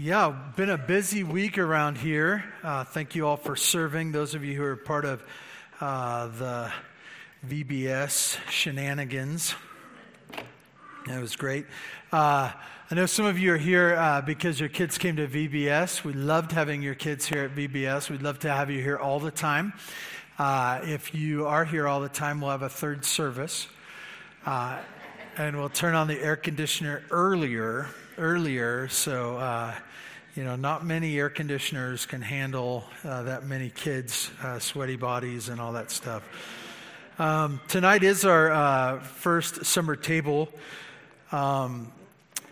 yeah, been a busy week around here. Uh, thank you all for serving. Those of you who are part of uh, the VBS shenanigans. That was great. Uh, I know some of you are here uh, because your kids came to VBS. We loved having your kids here at VBS. We'd love to have you here all the time. Uh, if you are here all the time, we'll have a third service. Uh, and we'll turn on the air conditioner earlier earlier, so uh, you know, not many air conditioners can handle uh, that many kids' uh, sweaty bodies and all that stuff. Um, tonight is our uh, first summer table. Um,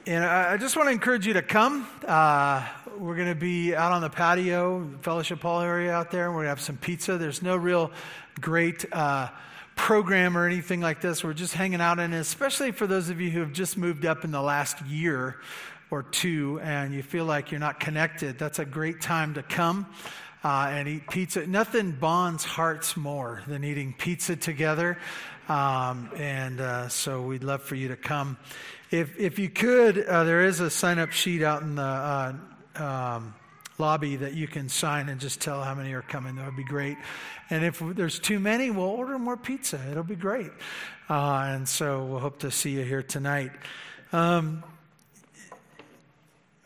and I, I just want to encourage you to come. Uh, we're going to be out on the patio, Fellowship Hall area out there, and we're going to have some pizza. There's no real great program or anything like this. We're just hanging out, and especially for those of you who have just moved up in the last year or two and you feel like you're not connected, that's a great time to come. Uh, and eat pizza. Nothing bonds hearts more than eating pizza together. Um, and uh, so we'd love for you to come. If, if you could, uh, there is a sign up sheet out in the uh, um, lobby that you can sign and just tell how many are coming. That would be great. And if there's too many, we'll order more pizza. It'll be great. Uh, and so we'll hope to see you here tonight. Um,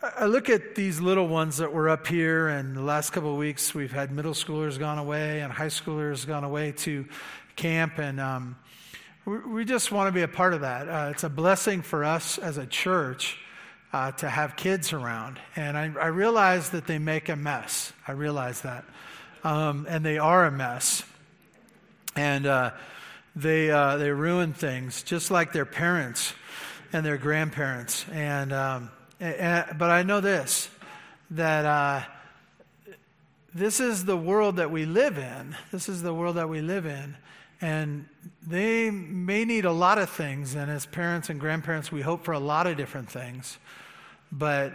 I look at these little ones that were up here, and the last couple of weeks we've had middle schoolers gone away and high schoolers gone away to camp, and um, we, we, just want to be a part of that. Uh, it's a blessing for us as a church uh, to have kids around, and I, I, realize that they make a mess. I realize that um, and they are a mess. And uh, they, uh, they ruin things just like their parents and their grandparents. And, um, and but I know this that uh, this is the world that we live in. This is the world that we live in. And they may need a lot of things. And as parents and grandparents, we hope for a lot of different things. But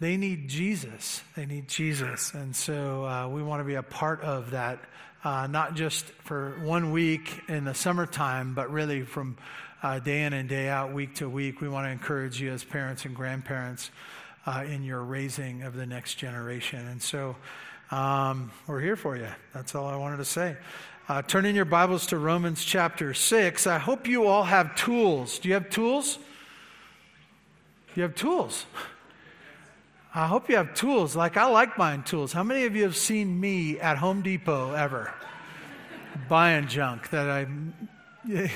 they need Jesus. They need Jesus. And so uh, we want to be a part of that, uh, not just for one week in the summertime, but really from uh, day in and day out, week to week. We want to encourage you as parents and grandparents uh, in your raising of the next generation. And so um, we're here for you. That's all I wanted to say. Uh, turn in your Bibles to Romans chapter 6. I hope you all have tools. Do you have tools? You have tools. I hope you have tools. Like, I like buying tools. How many of you have seen me at Home Depot ever buying junk that I'm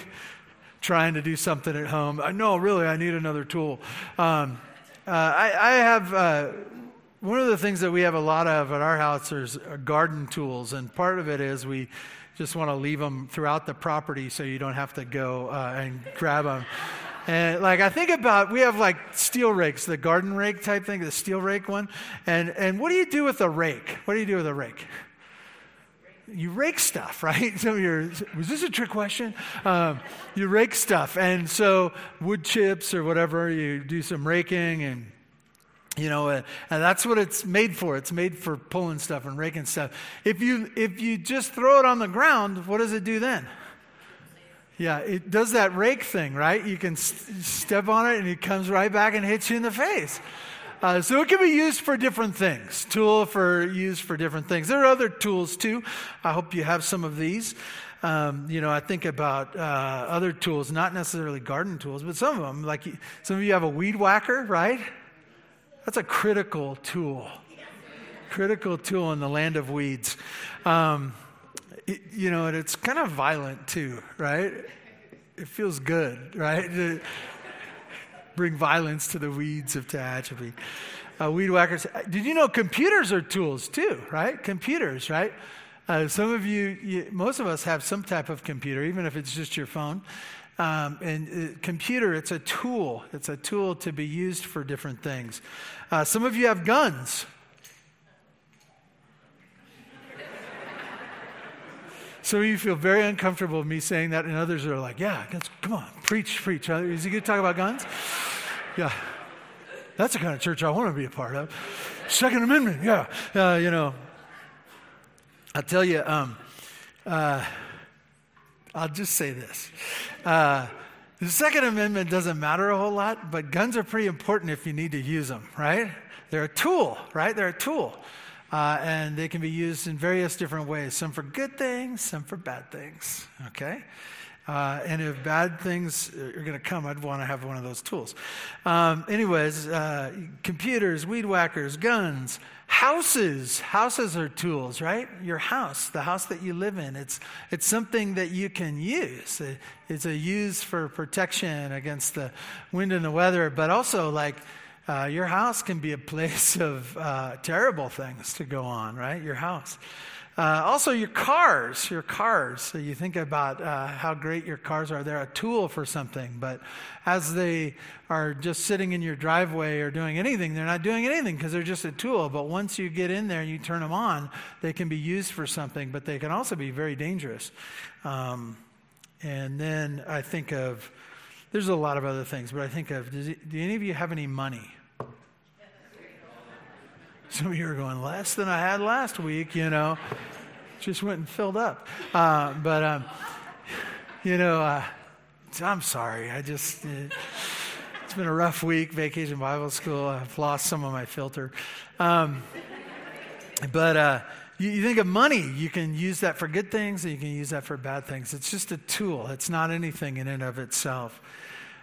trying to do something at home? I know, really, I need another tool. Um, uh, I, I, have. Uh, one of the things that we have a lot of at our house is garden tools, and part of it is we just want to leave them throughout the property so you don't have to go uh, and grab them. And like I think about, we have like steel rakes, the garden rake type thing, the steel rake one. And and what do you do with a rake? What do you do with a rake? You rake stuff, right? So you're, was this a trick question? Um, you rake stuff, and so wood chips or whatever, you do some raking and you know and that's what it's made for it's made for pulling stuff and raking stuff if you if you just throw it on the ground what does it do then yeah, it does that rake thing, right? You can st- step on it and it comes right back and hits you in the face. Uh, so it can be used for different things. Tool for used for different things. There are other tools too. I hope you have some of these. Um, you know, I think about uh, other tools, not necessarily garden tools, but some of them. Like some of you have a weed whacker, right? That's a critical tool. Critical tool in the land of weeds. Um, you know, and it's kind of violent too, right? It feels good, right? To bring violence to the weeds of Tehachapi. Uh, weed whackers. Did you know computers are tools too, right? Computers, right? Uh, some of you, you, most of us have some type of computer, even if it's just your phone. Um, and uh, computer, it's a tool. It's a tool to be used for different things. Uh, some of you have guns, Some of you feel very uncomfortable with me saying that, and others are like, yeah, come on, preach, preach. Is he going to talk about guns? Yeah. That's the kind of church I want to be a part of. Second Amendment, yeah. Uh, you know, I'll tell you, um, uh, I'll just say this. Uh, the Second Amendment doesn't matter a whole lot, but guns are pretty important if you need to use them, right? they're a tool, right? They're a tool. Uh, and they can be used in various different ways some for good things, some for bad things, okay? Uh, and if bad things are going to come, I'd want to have one of those tools. Um, anyways, uh, computers, weed whackers, guns, houses. Houses are tools, right? Your house, the house that you live in. It's, it's something that you can use. It's a use for protection against the wind and the weather, but also like uh, your house can be a place of uh, terrible things to go on, right? Your house. Uh, also, your cars, your cars. So you think about uh, how great your cars are. They're a tool for something, but as they are just sitting in your driveway or doing anything, they're not doing anything because they're just a tool. But once you get in there and you turn them on, they can be used for something, but they can also be very dangerous. Um, and then I think of, there's a lot of other things, but I think of, does, do any of you have any money? Some of you are going, less than I had last week, you know. Just went and filled up. Uh, but, um, you know, uh, I'm sorry. I just, uh, it's been a rough week, vacation Bible school. I've lost some of my filter. Um, but uh, you, you think of money, you can use that for good things and you can use that for bad things. It's just a tool, it's not anything in and of itself.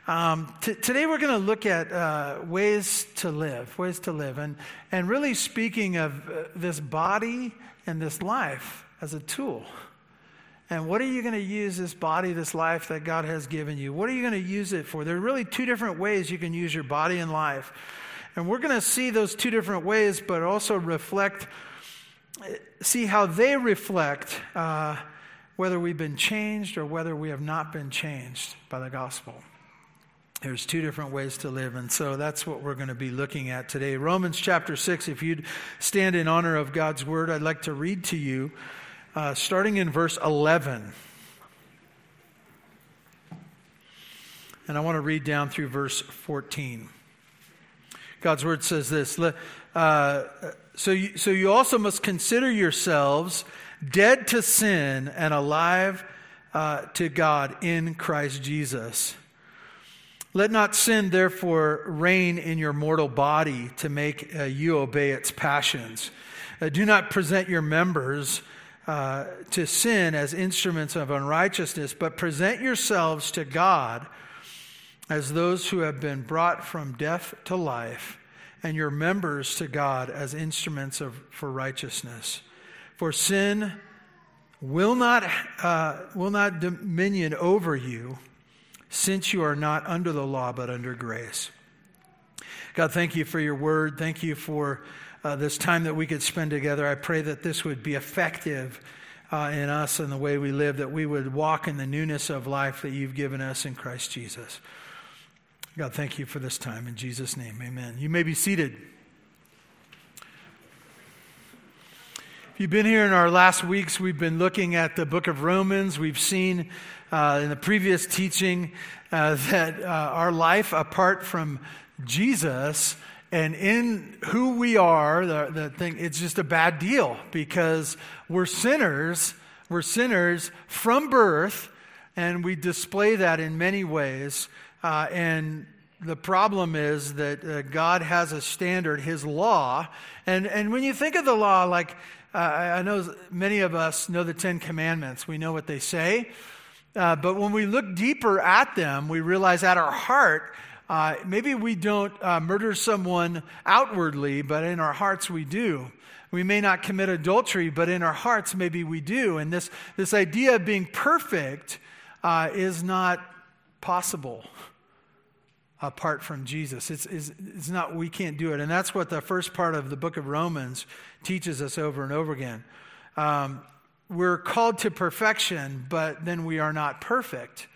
Um, t- today we're going to look at uh, ways to live, ways to live, and and really speaking of uh, this body and this life as a tool. And what are you going to use this body, this life that God has given you? What are you going to use it for? There are really two different ways you can use your body and life, and we're going to see those two different ways, but also reflect, see how they reflect. Uh, whether we've been changed or whether we have not been changed by the gospel. There's two different ways to live, and so that's what we're going to be looking at today. Romans chapter 6, if you'd stand in honor of God's word, I'd like to read to you, uh, starting in verse 11. And I want to read down through verse 14. God's word says this uh, so, you, so you also must consider yourselves dead to sin and alive uh, to God in Christ Jesus. Let not sin, therefore, reign in your mortal body to make uh, you obey its passions. Uh, do not present your members uh, to sin as instruments of unrighteousness, but present yourselves to God as those who have been brought from death to life, and your members to God as instruments of, for righteousness. For sin will not, uh, will not dominion over you since you are not under the law but under grace. God, thank you for your word. Thank you for uh, this time that we could spend together. I pray that this would be effective uh, in us and the way we live, that we would walk in the newness of life that you've given us in Christ Jesus. God, thank you for this time. In Jesus' name, amen. You may be seated. If you've been here in our last weeks, we've been looking at the book of Romans. We've seen uh, in the previous teaching uh, that uh, our life apart from Jesus and in who we are, the, the thing, it's just a bad deal because we're sinners. We're sinners from birth, and we display that in many ways. Uh, and the problem is that uh, God has a standard, His law. And, and when you think of the law, like uh, I know many of us know the Ten Commandments, we know what they say. Uh, but when we look deeper at them, we realize at our heart, uh, maybe we don't uh, murder someone outwardly, but in our hearts we do. We may not commit adultery, but in our hearts maybe we do. And this, this idea of being perfect uh, is not possible apart from Jesus. It's, it's, it's not, we can't do it. And that's what the first part of the book of Romans teaches us over and over again. Um, we're called to perfection, but then we are not perfect.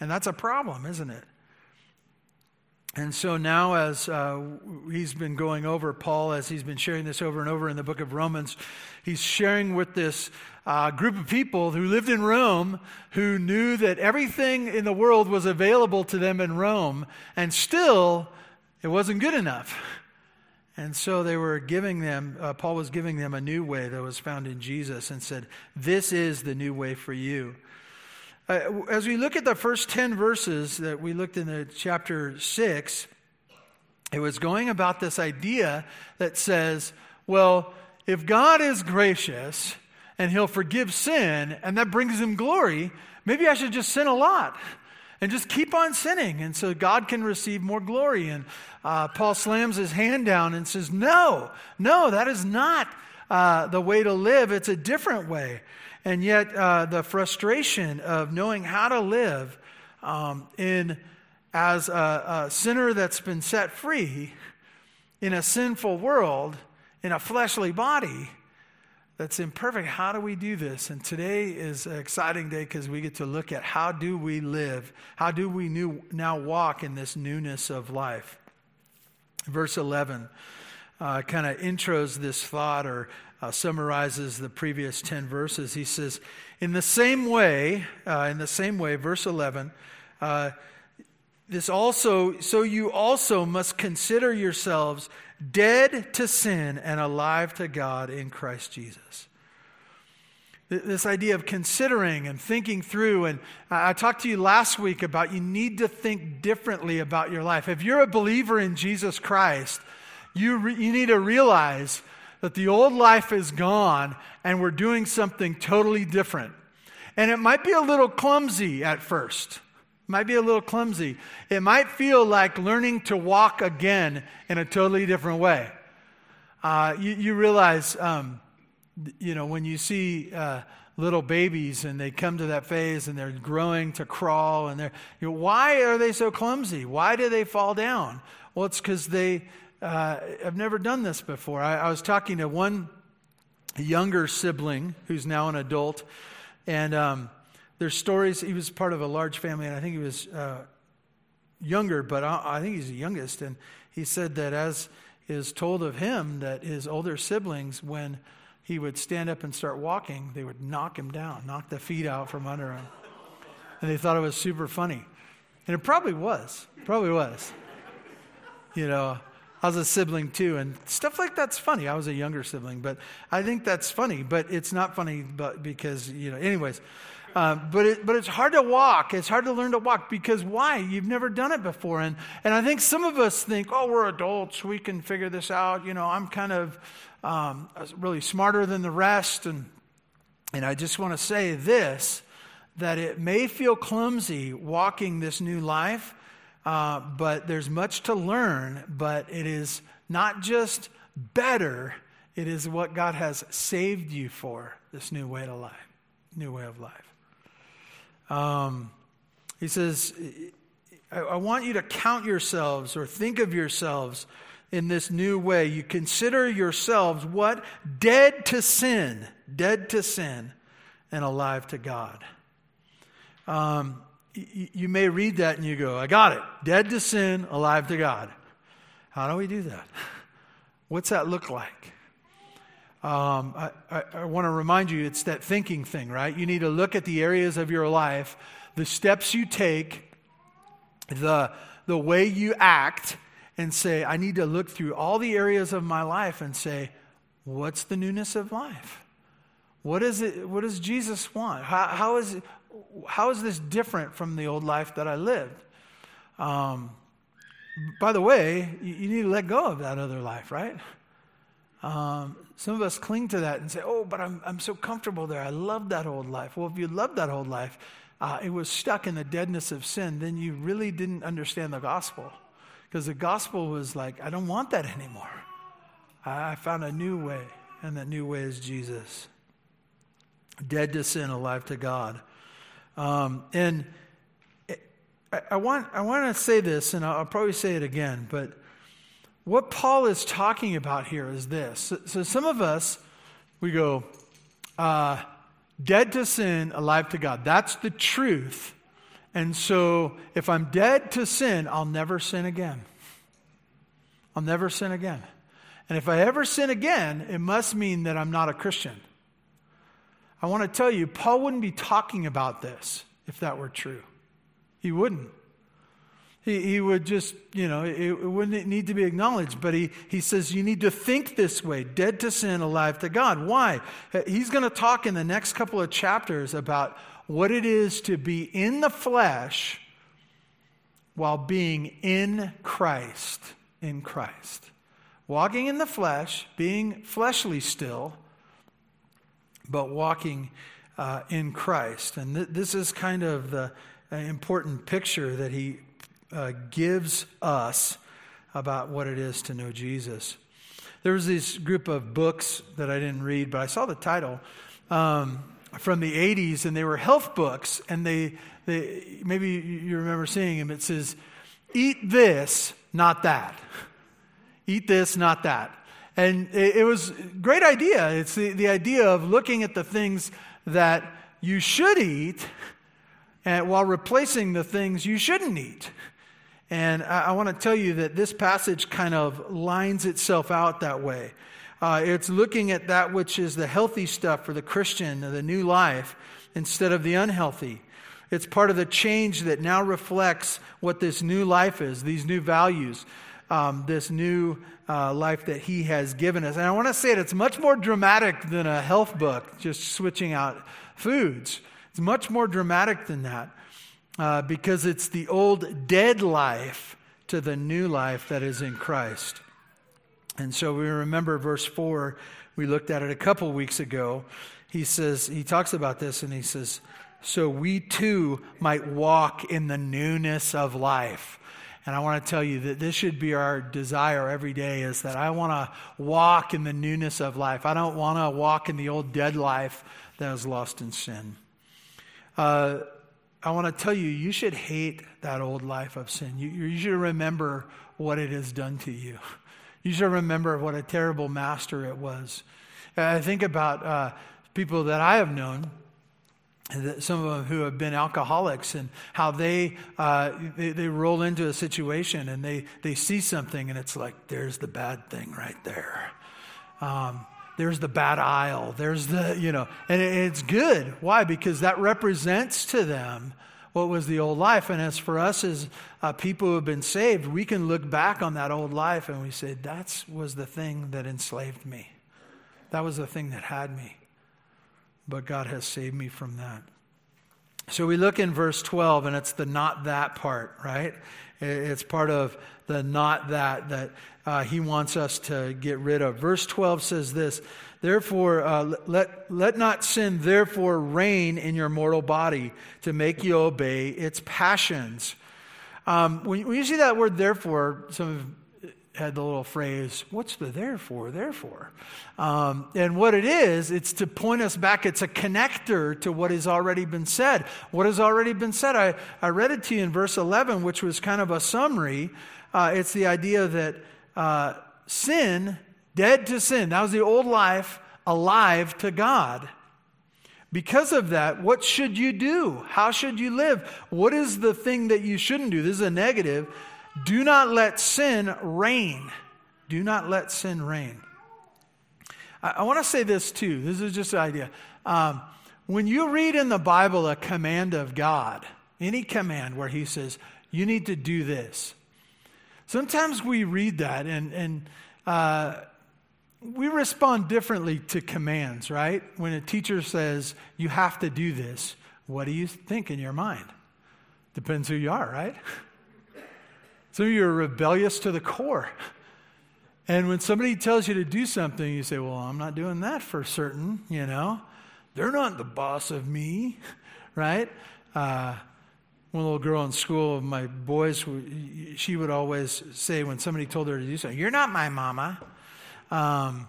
And that's a problem, isn't it? And so now, as uh, he's been going over, Paul, as he's been sharing this over and over in the book of Romans, he's sharing with this uh, group of people who lived in Rome who knew that everything in the world was available to them in Rome, and still it wasn't good enough. And so they were giving them, uh, Paul was giving them a new way that was found in Jesus and said, This is the new way for you. Uh, as we look at the first 10 verses that we looked in the chapter 6, It was going about this idea that says, well, if God is gracious and he'll forgive sin and that brings him glory, maybe I should just sin a lot and just keep on sinning. And so God can receive more glory. And uh, Paul slams his hand down and says, No, no, that is not uh, the way to live. It's a different way. And yet, uh, the frustration of knowing how to live um, in as a, a sinner that's been set free in a sinful world, in a fleshly body that's imperfect. How do we do this? And today is an exciting day because we get to look at how do we live? How do we new, now walk in this newness of life? Verse 11 uh, kind of intros this thought or uh, summarizes the previous 10 verses. He says, In the same way, uh, in the same way, verse 11, uh, this also, so you also must consider yourselves dead to sin and alive to God in Christ Jesus. This idea of considering and thinking through, and I talked to you last week about you need to think differently about your life. If you're a believer in Jesus Christ, you, re, you need to realize that the old life is gone and we're doing something totally different. And it might be a little clumsy at first It might be a little clumsy. It might feel like learning to walk again in a totally different way. Uh, you, you, realize, um, you know, when you see uh, little babies and they come to that phase and they're growing to crawl and they're, you know, why are they so clumsy? Why do they fall down? Well, it's because they uh, have never done this before. I, I was talking to one younger sibling who's now an adult, and um, there's stories. He was part of a large family, and I think he was uh, younger, but I, I think he's the youngest. And he said that as is told of him, that his older siblings, when he would stand up and start walking, they would knock him down, knock the feet out from under him. And they thought it was super funny. And it probably was. Probably was. You know, I was a sibling too, and stuff like that's funny. I was a younger sibling, but I think that's funny, but it's not funny but because, you know, anyways. Uh, but, it, but it's hard to walk. It's hard to learn to walk because why? You've never done it before. And, and I think some of us think, oh, we're adults. We can figure this out. You know, I'm kind of um, really smarter than the rest. And, and I just want to say this that it may feel clumsy walking this new life, uh, but there's much to learn. But it is not just better, it is what God has saved you for this new way to life, new way of life. Um, he says, I, I want you to count yourselves or think of yourselves in this new way. You consider yourselves what? Dead to sin, dead to sin, and alive to God. Um, you, may read that and you go, I got it. Dead to sin, alive to God. How do we do that? What's that look like? Um, I, I, I want to remind you it's that thinking thing, right? You need to look at the areas of your life, the steps you take, the, the way you act, and say, I need to look through all the areas of my life and say, what's the newness of life? What, is it, what does Jesus want? How, how, is, how is this different from the old life that I lived? Um, by the way, you, you need to let go of that other life, right? Um, some of us cling to that and say, oh, but I'm, I'm so comfortable there. I love that old life. Well, if you love that old life, uh, it was stuck in the deadness of sin, then you really didn't understand the gospel. Because the gospel was like, I don't want that anymore. I found a new way, and that new way is Jesus. Dead to sin, alive to God. Um, and I, want, I want to say this, and I'll, I'll probably say it again, but what Paul is talking about here is this. So, so some of us, we go, uh, dead to sin, alive to God. That's the truth. And so if I'm dead to sin, I'll never sin again. I'll never sin again. And if I ever sin again, it must mean that I'm not a Christian. I want to tell you, Paul wouldn't be talking about this if that were true. He wouldn't. He, he would just, you know, it, it wouldn't need to be acknowledged, but he, he says you need to think this way dead to sin, alive to God. Why? He's going to talk in the next couple of chapters about what it is to be in the flesh while being in Christ. in Christ. Walking in the flesh, being fleshly still, but walking uh, in Christ. And th- this is kind of the uh, important picture that he uh, gives us about what it is to know Jesus. There was this group of books that I didn't read, but I saw the title um, from the 80s, and they were health books. And they, they, maybe you remember seeing them. It says, Eat this, not that. Eat this, not that. And it, was a great idea. It's the, the idea of looking at the things that you should eat and while replacing the things you shouldn't eat. And I, I want to tell you that this passage kind of lines itself out that way. Uh, it's looking at that which is the healthy stuff for the Christian, the new life, instead of the unhealthy. It's part of the change that now reflects what this new life is, these new values, um, this new uh, life that He has given us. And I want to say it, it's much more dramatic than a health book, just switching out foods. It's much more dramatic than that uh, because it's the old dead life to the new life that is in Christ. And so we remember verse 4, we looked at it a couple weeks ago. He says, he talks about this and he says, so we too might walk in the newness of life. And I want to tell you that this should be our desire every day is that I want to walk in the newness of life. I don't want to walk in the old dead life that was lost in sin. Uh, I want to tell you, you should hate that old life of sin. You, you should remember what it has done to you. You should remember what a terrible master it was. I think about uh, people that I have known some of them who have been alcoholics and how they, uh, they, they roll into a situation and they, they see something and it's like there's the bad thing right there. Um, there's the bad aisle. There's the you know and it, it's good. Why? Because that represents to them what was the old life. And as for us as uh, people who have been saved we can look back on that old life and we say that was the thing that enslaved me. That was the thing that had me but God has saved me from that. So we look in verse 12, and it's the not that part, right? It's part of the not that that uh, he wants us to get rid of. Verse 12 says this Therefore, uh, let, let not sin therefore reign in your mortal body to make you obey its passions. Um, when, when you see that word therefore, some had the little phrase, what's the therefore, therefore? Um, and what it is, it's to point us back. It's a connector to what has already been said. What has already been said? I, I read it to you in verse 11, which was kind of a summary. Uh, it's the idea that uh, sin, dead to sin, that was the old life, alive to God. Because of that, what should you do? How should you live? What is the thing that you shouldn't do? This is a negative. Do not let sin reign. Do not let sin reign. I, I want to say this too. This is just an idea. Um, when you read in the Bible a command of God, any command where He says, you need to do this, sometimes we read that and, and uh, we respond differently to commands, right? When a teacher says, you have to do this, what do you think in your mind? Depends who you are, right? Some of you are rebellious to the core. And when somebody tells you to do something, you say, Well, I'm not doing that for certain, you know. They're not the boss of me, right? Uh, one little girl in school, of my boys, she would always say when somebody told her to do something, You're not my mama. Um,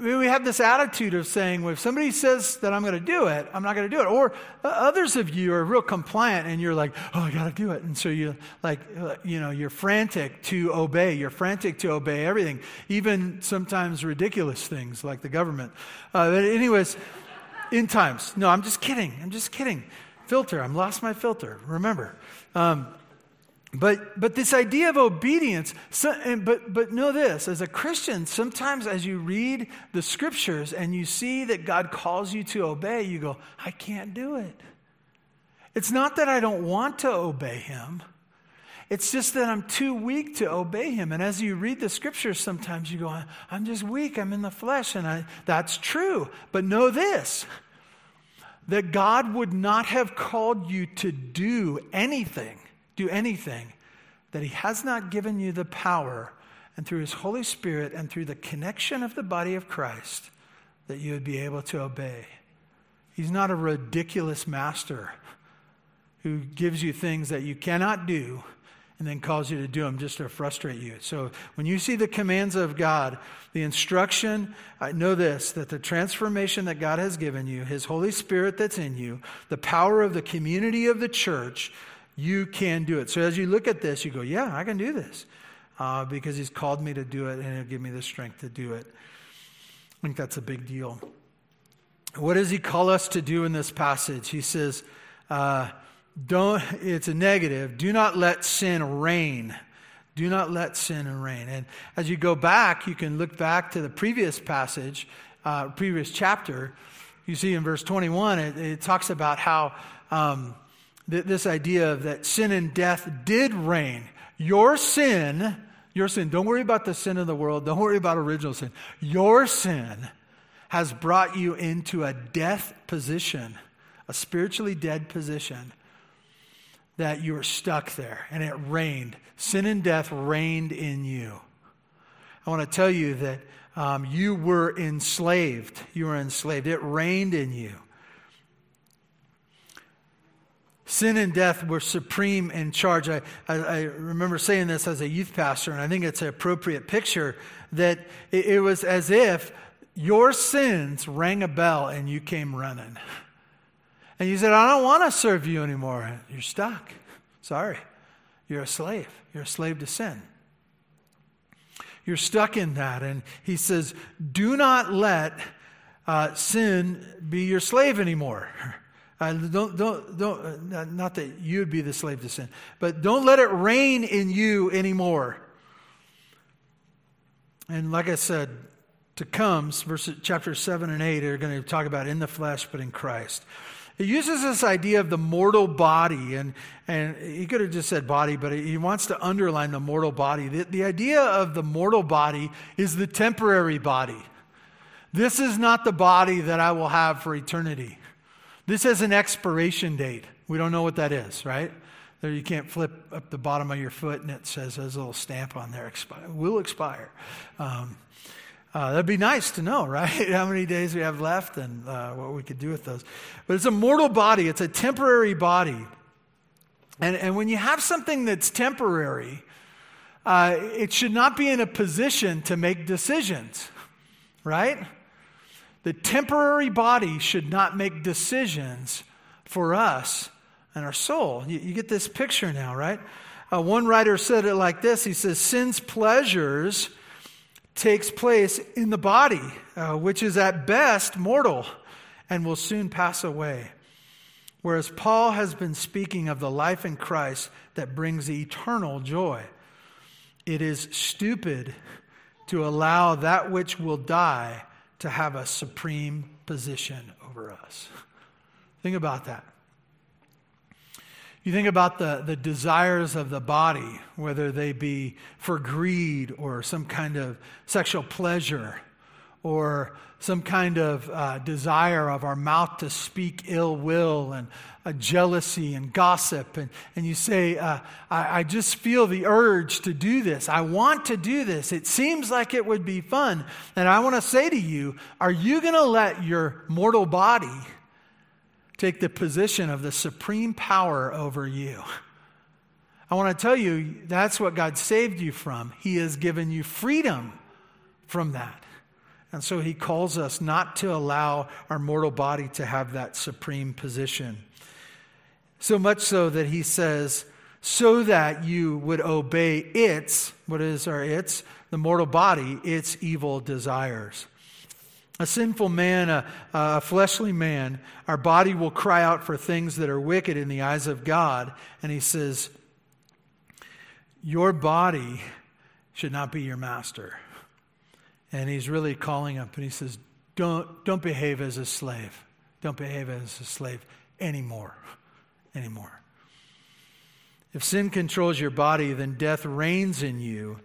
we have this attitude of saying, well, if somebody says that I'm going to do it, I'm not going to do it. Or uh, others of you are real compliant and you're like, oh, I got to do it. And so you like, uh, you know, you're frantic to obey. You're frantic to obey everything, even sometimes ridiculous things like the government. Uh, but anyways, in times. No, I'm just kidding. I'm just kidding. Filter. I'm lost my filter. Remember. Um, but, but this idea of obedience, so, and, but, but know this as a Christian, sometimes as you read the scriptures and you see that God calls you to obey, you go, I can't do it. It's not that I don't want to obey Him, it's just that I'm too weak to obey Him. And as you read the scriptures, sometimes you go, I'm just weak, I'm in the flesh, and I, that's true. But know this that God would not have called you to do anything do anything that He has not given you the power, and through His Holy Spirit and through the connection of the body of Christ, that you would be able to obey. He's not a ridiculous master who gives you things that you cannot do and then calls you to do them just to frustrate you. So when you see the commands of God, the instruction, I know this that the transformation that God has given you, His Holy Spirit that's in you, the power of the community of the church, you can do it. So as you look at this, you go, Yeah, I can do this uh, because He's called me to do it and He'll give me the strength to do it. I think that's a big deal. What does He call us to do in this passage? He says, uh, don't, it's a negative. Do not let sin reign. Do not let sin reign. And as you go back, you can look back to the previous passage, uh, previous chapter. You see in verse 21, it, it talks about how um, this idea of that sin and death did reign. Your sin, your sin, don't worry about the sin of the world, don't worry about original sin. Your sin has brought you into a death position, a spiritually dead position that you were stuck there and it reigned. Sin and death reigned in you. I want to tell you that um, you were enslaved. You were enslaved. It reigned in you. Sin and death were supreme in charge. I, I, I, remember saying this as a youth pastor, and I think it's an appropriate picture that it, it was as if your sins rang a bell and you came running. And you said, I don't want to serve you anymore. You're stuck. Sorry. You're a slave. You're a slave to sin. You're stuck in that. And he says, do not let uh, sin be your slave anymore. Uh, don't, don't, don't, uh, not that you'd be the slave to sin, but don't let it reign in you anymore. And like I said, to comes, verses chapter 7 and 8 are going to talk about in the flesh, but in Christ. He uses this idea of the mortal body, and, and he could have just said body, but he wants to underline the mortal body. The, the idea of the mortal body is the temporary body. This is not the body that I will have for eternity. This has an expiration date. We don't know what that is, right? There, you can't flip up the bottom of your foot and it says there's a little stamp on there, expire, will expire. Um, uh, that'd be nice to know, right? How many days we have left and uh, what we could do with those. But it's a mortal body, it's a temporary body. And, and when you have something that's temporary, uh, it should not be in a position to make decisions, right? The temporary body should not make decisions for us and our soul. You, you get this picture now, right? Uh, one writer said it like this He says, Sin's pleasures takes place in the body, uh, which is at best mortal and will soon pass away. Whereas Paul has been speaking of the life in Christ that brings eternal joy. It is stupid to allow that which will die to have a supreme position over us. Think about that. You think about the, the desires of the body, whether they be for greed or some kind of sexual pleasure or some kind of uh, desire of our mouth to speak ill will and uh, jealousy and gossip. And, and you say, uh, I, I just feel the urge to do this. I want to do this. It seems like it would be fun. And I want to say to you, are you going to let your mortal body take the position of the supreme power over you. I want to tell you that's what God saved you from. He has given you freedom from that. And so he calls us not to allow our mortal body to have that supreme position. So much so that he says, so that you would obey its, what is our its? The mortal body, its evil desires. A sinful man, a, a, fleshly man, our body will cry out for things that are wicked in the eyes of God. And he says, Your body should not be your master. And he's really calling up and he says, Don't, don't behave as a slave. Don't behave as a slave anymore. Anymore. If sin controls your body, then death reigns in you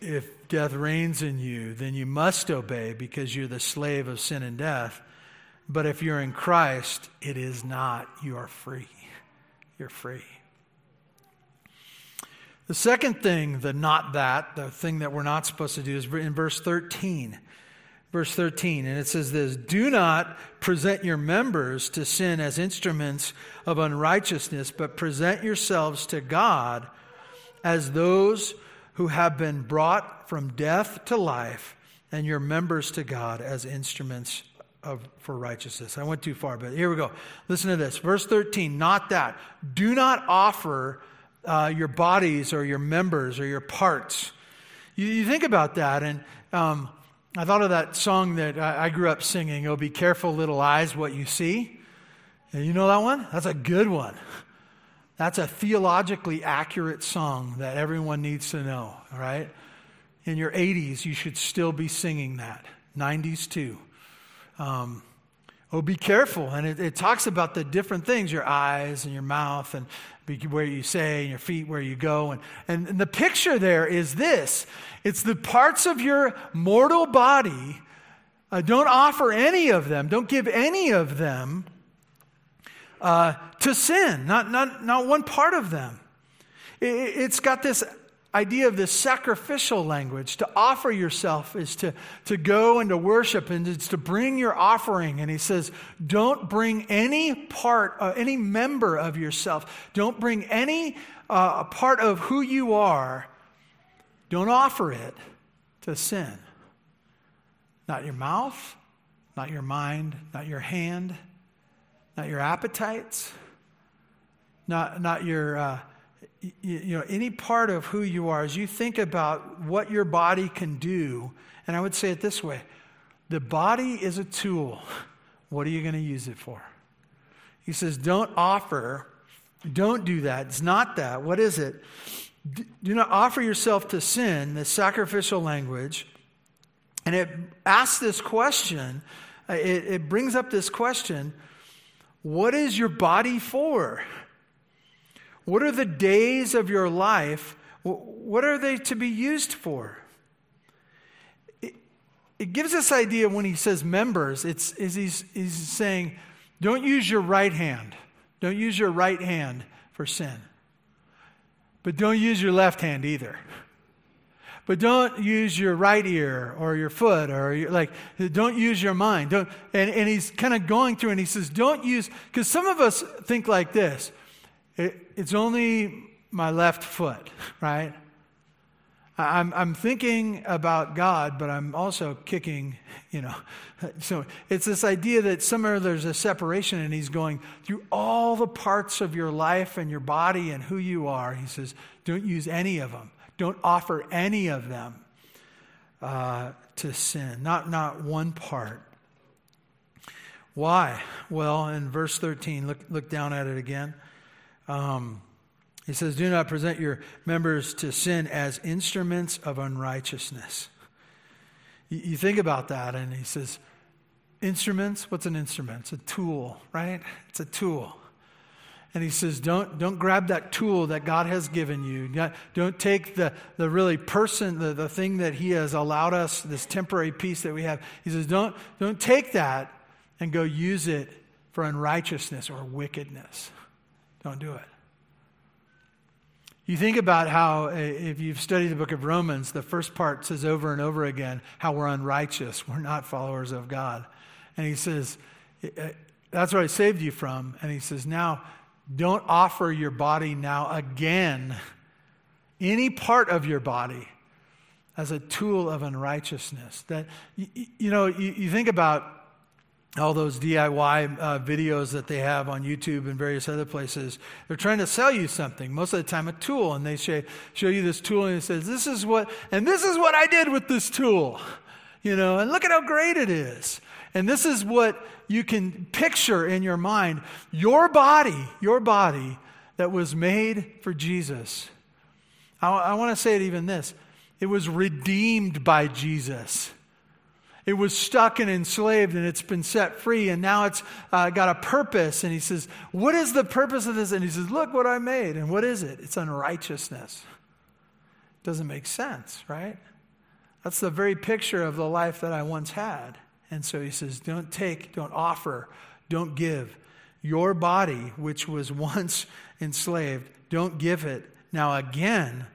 if death reigns in you, then you must obey because you're the slave of sin and death. But if you're in Christ, it is not. You are free. You're free. The second thing, the not that, the thing that we're not supposed to do, is in verse 13. Verse 13, and it says this Do not present your members to sin as instruments of unrighteousness, but present yourselves to God as those who have been brought from death to life, and your members to God as instruments of, for righteousness. I went too far, but here we go. Listen to this. Verse 13, not that. Do not offer uh, your bodies or your members or your parts. You, you think about that, and um, I thought of that song that I, I grew up singing, Oh, be careful, little eyes, what you see. And you know that one? That's a good one. That's a theologically accurate song that everyone needs to know, all right? In your 80s, you should still be singing that. 90s, too. Um, oh, be careful. And it, it, talks about the different things your eyes and your mouth, and where you say, and your feet, where you go. And, and, and the picture there is this it's the parts of your mortal body. Uh, don't offer any of them, don't give any of them uh, to sin, not, not, not one part of them. It, it's got this idea of this sacrificial language. To offer yourself is to, to go and to worship, and it's to bring your offering. And he says, don't bring any part, uh, any member of yourself, don't bring any uh, part of who you are, don't offer it to sin. Not your mouth, not your mind, not your hand not your appetites, not, not your, uh, you, know, any part of who you are, as you think about what your body can do, and I would say it this way the body is a tool. What are you going to use it for? He says, don't offer, don't do that. It's not that. What is it? Do not offer yourself to sin, the sacrificial language. And it asks this question, uh, it, it brings up this question what is your body for? What are the days of your life? What are they to be used for? It, it gives us idea when he says members, it's, is he's, he's saying, don't use your right hand. Don't use your right hand for sin. But don't use your left hand either. But don't use your right ear or your foot or your, like, don't use your mind. Don't, and, and he's kind of going through and he says, don't use, because some of us think like this it, it's only my left foot, right? I'm, I'm thinking about God, but I'm also kicking, you know. So it's this idea that somewhere there's a separation, and he's going through all the parts of your life and your body and who you are. He says, don't use any of them. Don't offer any of them uh, to sin, not, not one part. Why? Well, in verse 13, look, look down at it again. Um, he says, Do not present your members to sin as instruments of unrighteousness. You, you think about that, and he says, Instruments? What's an instrument? It's a tool, right? It's a tool. And he says, don't, don't grab that tool that God has given you. Don't take the, the really person, the, the thing that he has allowed us, this temporary peace that we have. He says, don't, don't take that and go use it for unrighteousness or wickedness. Don't do it. You think about how, eh, if you've studied the book of Romans, the first part says over and over again how we're unrighteous. We're not followers of God. And he says, eh, eh, that's what I saved you from. And he says, now don't offer your body now again, any part of your body, as a tool of unrighteousness. That, you, know, you, think about all those DIY uh, videos that they have on YouTube and various other places. They're trying to sell you something, most of the time a tool, and they show, show you this tool and it says, This is what, and this is what I did with this tool. You know, and look at how great it is. And this is what you can picture in your mind your body, your body that was made for Jesus. I, I want to say it even this it was redeemed by Jesus. It was stuck and enslaved and it's been set free and now it's uh, got a purpose. And he says, What is the purpose of this? And he says, Look what I made. And what is it? It's unrighteousness. Doesn't make sense, right? That's the very picture of the life that I once had. And so he says, Don't take, don't offer, don't give. Your body, which was once enslaved, don't give it now again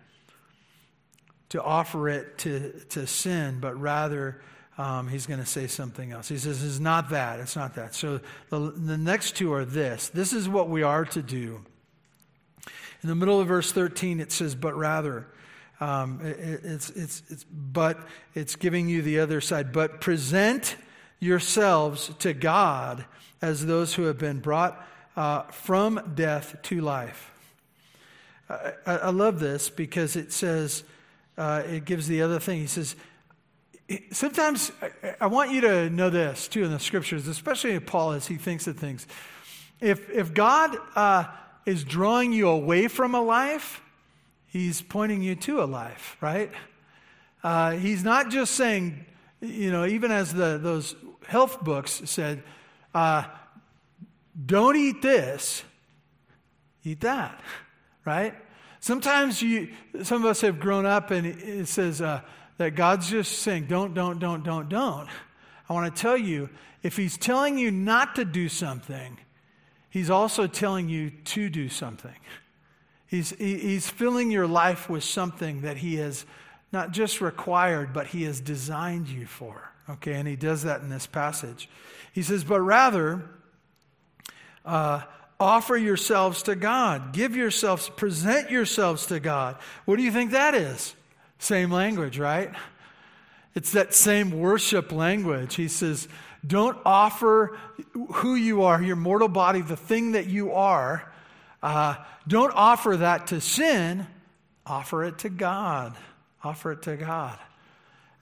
to offer it to, to sin, but rather um, he's going to say something else. He says, It's not that. It's not that. So the, the next two are this this is what we are to do. In the middle of verse 13, it says, But rather. Um, it, it's, it's, it's, but it's giving you the other side. But present yourselves to God as those who have been brought uh, from death to life. I, I, love this because it says, uh, it gives the other thing. He says, sometimes I want you to know this too in the scriptures, especially Paul as he thinks of things. If, if God uh, is drawing you away from a life, he's pointing you to a life, right? Uh, he's not just saying, you know, even as the, those health books said, uh, don't eat this, eat that, right? Sometimes you, some of us have grown up and it says, uh, that God's just saying, don't, don't, don't, don't, don't. I want to tell you, if He's telling you not to do something, He's also telling you to do something. He's, he's filling your life with something that He has not just required, but He has designed you for. Okay, and He does that in this passage. He says, but rather, uh, offer yourselves to God. Give yourselves, present yourselves to God. What do you think that is? Same language, right? It's that same worship language. He says, Don't offer who you are, your mortal body, the thing that you are. Uh, don't offer that to sin. Offer it to God. Offer it to God.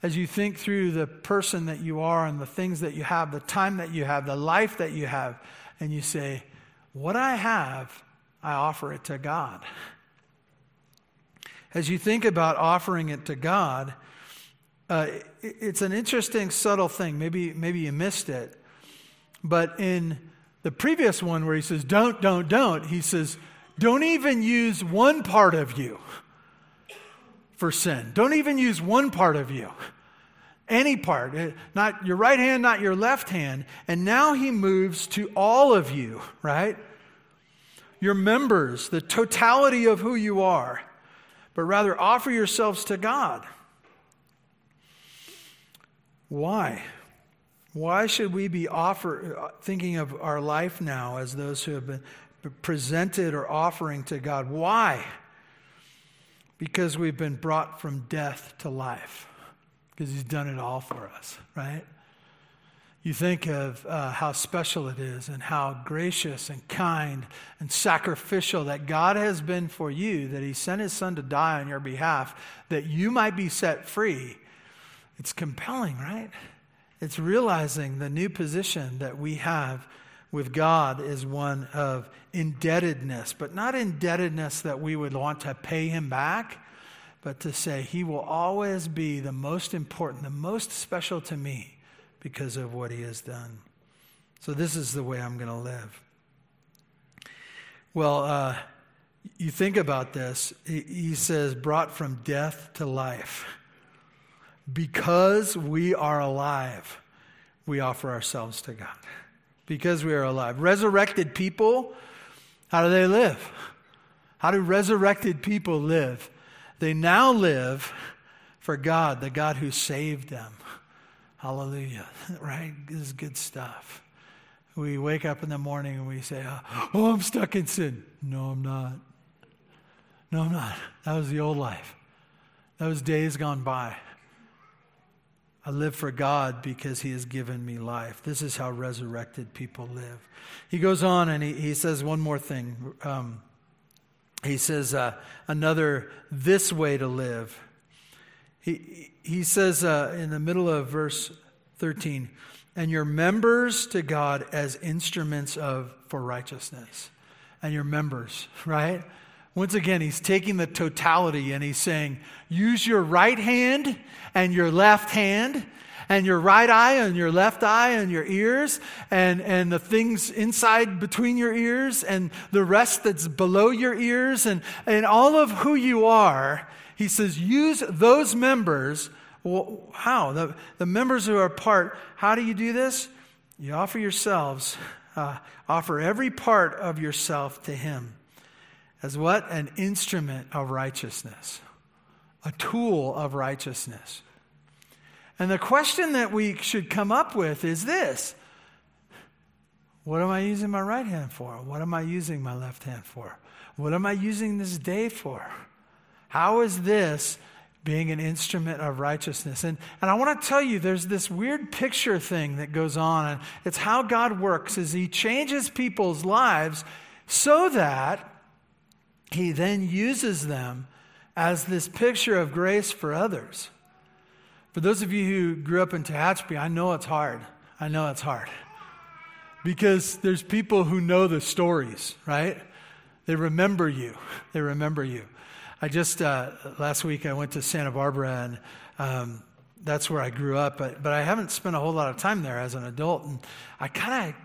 As you think through the person that you are and the things that you have, the time that you have, the life that you have, and you say, What I have, I offer it to God as you think about offering it to God, uh, it's an interesting, subtle thing. Maybe, maybe you missed it. But in the previous one where he says, don't, don't, don't, he says, don't even use one part of you for sin. Don't even use one part of you. Any part, eh, not your right hand, not your left hand. And now he moves to all of you, right? Your members, the totality of who you are but rather offer yourselves to God. Why? Why should we be offer, thinking of our life now as those who have been presented or offering to God? Why? Because we've been brought from death to life. Because He's done it all for us, right? You think of uh, how special it is and how gracious and kind and sacrificial that God has been for you, that He sent His Son to die on your behalf, that you might be set free. It's compelling, right? It's realizing the new position that we have with God is one of indebtedness, but not indebtedness that we would want to pay Him back, but to say He will always be the most important, the most special to me because of what he has done. So, this is the way I'm going to live. Well, uh, you think about this. He, he says, brought from death to life. Because we are alive, we offer ourselves to God. Because we are alive. Resurrected people, how do they live? How do resurrected people live? They now live for God, the God who saved them. Hallelujah. Right? This is good stuff. We wake up in the morning and we say, Oh, I'm stuck in sin. No, I'm not. No, I'm not. That was the old life. Those days gone by. I live for God because He has given me life. This is how resurrected people live. He goes on and he, he says one more thing. Um, he says uh, another this way to live. He, he says uh, in the middle of verse 13, and your members to God as instruments of for righteousness. And your members, right? Once again, he's taking the totality and he's saying, use your right hand and your left hand and your right eye and your left eye and your ears and, and the things inside between your ears and the rest that's below your ears and, and all of who you are he says, use those members. Well, how? The, the members who are part, how do you do this? You offer yourselves, uh, offer every part of yourself to Him as what? An instrument of righteousness. a tool of righteousness. And the question that we should come up with is this What am I using my right hand for? What am I using my left hand for? What am I using this day for? How is this being an instrument of righteousness? And, and I want to tell you, there's this weird picture thing that goes on. And it's how God works is he changes people's lives so that he then uses them as this picture of grace for others. For those of you who grew up in Tehachapi, I know it's hard. I know it's hard. Because there's people who know the stories, right? They remember you. They remember you. I just, uh, last week, I went to Santa Barbara, and um, that's where I grew up, but, but I haven't spent a whole lot of time there as an adult. And I kind of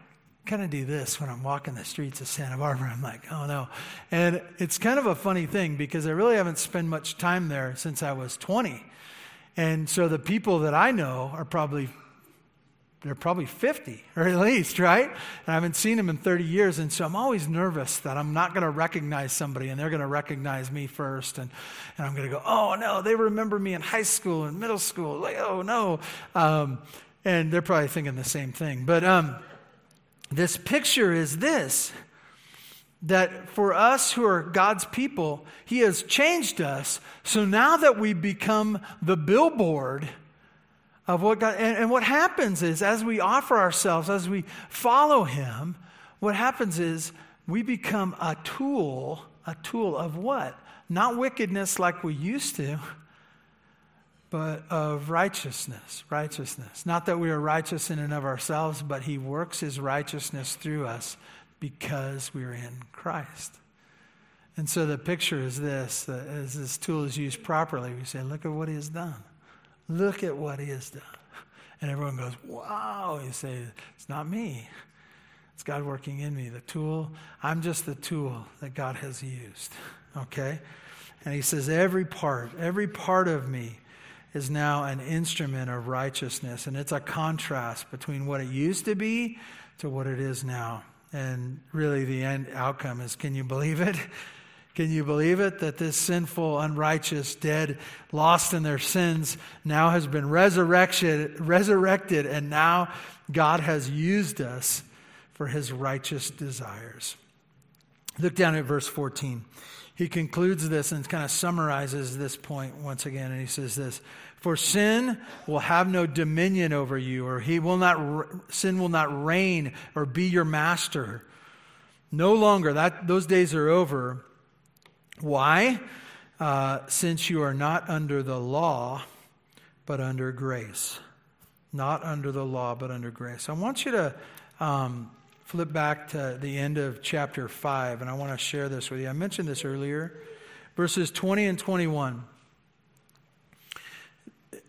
kind of do this when I'm walking the streets of Santa Barbara. I'm like, oh no. And it's kind of a funny thing because I really haven't spent much time there since I was 20. And so the people that I know are probably they're probably 50 or at least, right? And I haven't seen them in 30 years. And so I'm always nervous that I'm not going to recognize somebody and they're going to recognize me first. And, and I'm going to go, oh no, they remember me in high school and middle school. Like, oh no. Um, and they're probably thinking the same thing. But um, this picture is this that for us who are God's people, He has changed us. So now that we become the billboard of what God, and, and, what happens is as we offer ourselves, as we follow Him, what happens is we become a tool, a tool of what? Not wickedness like we used to, but of righteousness. Righteousness. Not that we are righteous in and of ourselves, but He works His righteousness through us because we're in Christ. And so the picture is this as this tool is used properly, we say, Look at what He has done. Look at what He has done. And everyone goes, Wow. You say, It's not me. It's God working in me. The tool, I'm just the tool that God has used. Okay? And He says, Every part, every part of me is now an instrument of righteousness. And it's a contrast between what it used to be to what it is now. And really, the end outcome is can you believe it? Can you believe it that this sinful, unrighteous, dead, lost in their sins now has been resurrected, resurrected, and now God has used us for his righteous desires? Look down at verse 14 he concludes this and kind of summarizes this point once again. And he says this For sin will have no dominion over you, or he will not, sin will not reign or be your master. No longer. That, those days are over. Why? Uh, since you are not under the law, but under grace. Not under the law, but under grace. I want you to um, flip back to the end of chapter 5, and I want to share this with you. I mentioned this earlier, verses 20 and 21.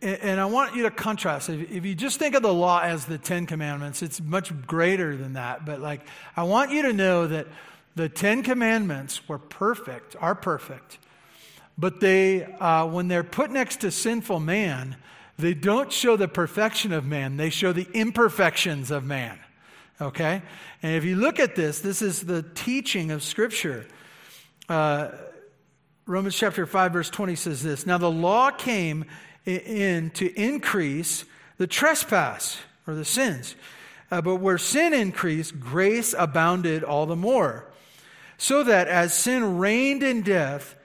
And I want you to contrast. If you just think of the law as the Ten Commandments, it's much greater than that. But, like, I want you to know that the Ten Commandments were perfect, are perfect. But they, uh, when they're put next to sinful man, they don't show the perfection of man, they show the imperfections of man. Okay? And if you look at this, this is the teaching of Scripture. Uh, Romans chapter 5, verse 20 says this Now the law came in to increase the trespass or the sins. Uh, but where sin increased, grace abounded all the more. So that as sin reigned in death,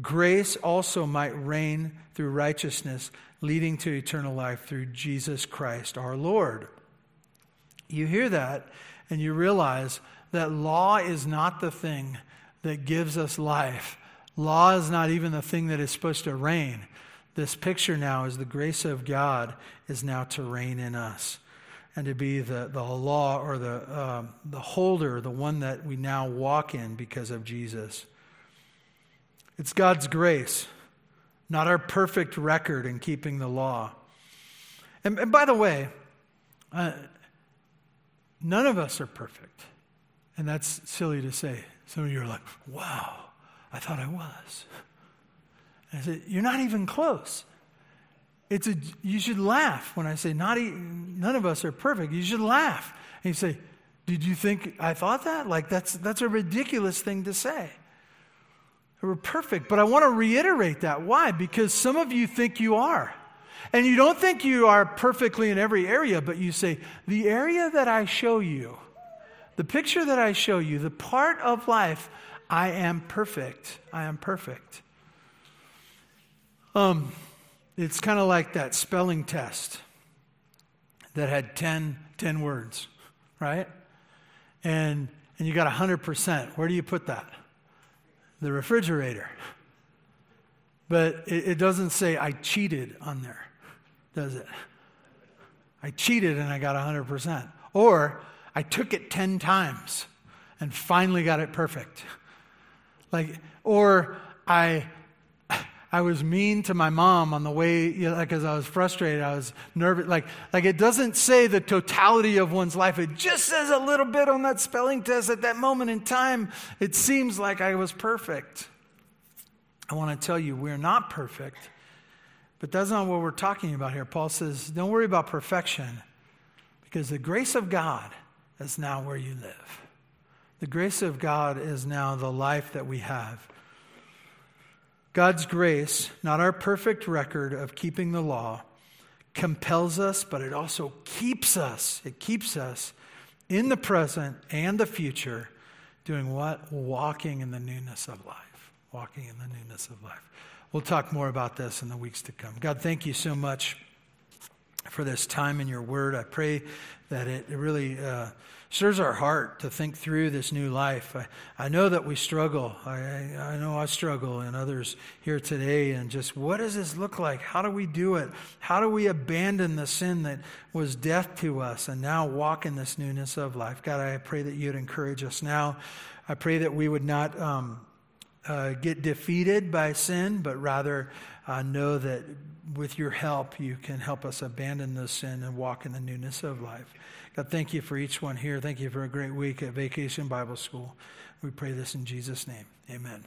grace also might reign through righteousness, leading to eternal life through Jesus Christ our Lord. You hear that and you realize that law is not the thing that gives us life. Law is not even the thing that is supposed to reign. This picture now is the grace of God is now to reign in us and to be the, the law or the, um, the holder, the one that we now walk in because of Jesus. It's God's grace, not our perfect record in keeping the law. And, and by the way, uh, None of us are perfect. And that's silly to say. Some of you are like, wow, I thought I was. And I said, you're not even close. It's a, you should laugh when I say not none of us are perfect. You should laugh. And you say, did you think I thought that? Like that's, that's a ridiculous thing to say. We're perfect. But I want to reiterate that. Why? Because some of you think you are. And you don't think you are perfectly in every area, but you say, the area that I show you, the picture that I show you, the part of life, I am perfect. I am perfect. Um, it's kind of like that spelling test that had 10, 10 words, right? And, and you got 100%. Where do you put that? The refrigerator. But it, it doesn't say I cheated on there, does it? I cheated and I got 100%. Or I took it 10 times and finally got it perfect. Like, or I I was mean to my mom on the way, you know, like as I was frustrated, I was nervous. Like, like it doesn't say the totality of one's life. It just says a little bit on that spelling test at that moment in time. It seems like I was perfect. I want to tell you, we're not perfect, but that's not what we're talking about here. Paul says, don't worry about perfection because the grace of God is now where you live. The grace of God is now the life that we have. God's grace, not our perfect record of keeping the law, compels us, but it also keeps us. It keeps us in the present and the future doing what? Walking in the newness of life. Walking in the newness of life. We'll talk more about this in the weeks to come. God, thank you so much for this time in your word. I pray that it really. Uh, stirs our heart to think through this new life. I, I know that we struggle. I, I know I struggle, and others here today. And just what does this look like? How do we do it? How do we abandon the sin that was death to us and now walk in this newness of life? God, I pray that you'd encourage us now. I pray that we would not um, uh, get defeated by sin, but rather uh, know that with your help, you can help us abandon the sin and walk in the newness of life. God, thank you for each one here. Thank you for a great week at Vacation Bible School. We pray this in Jesus' name. Amen.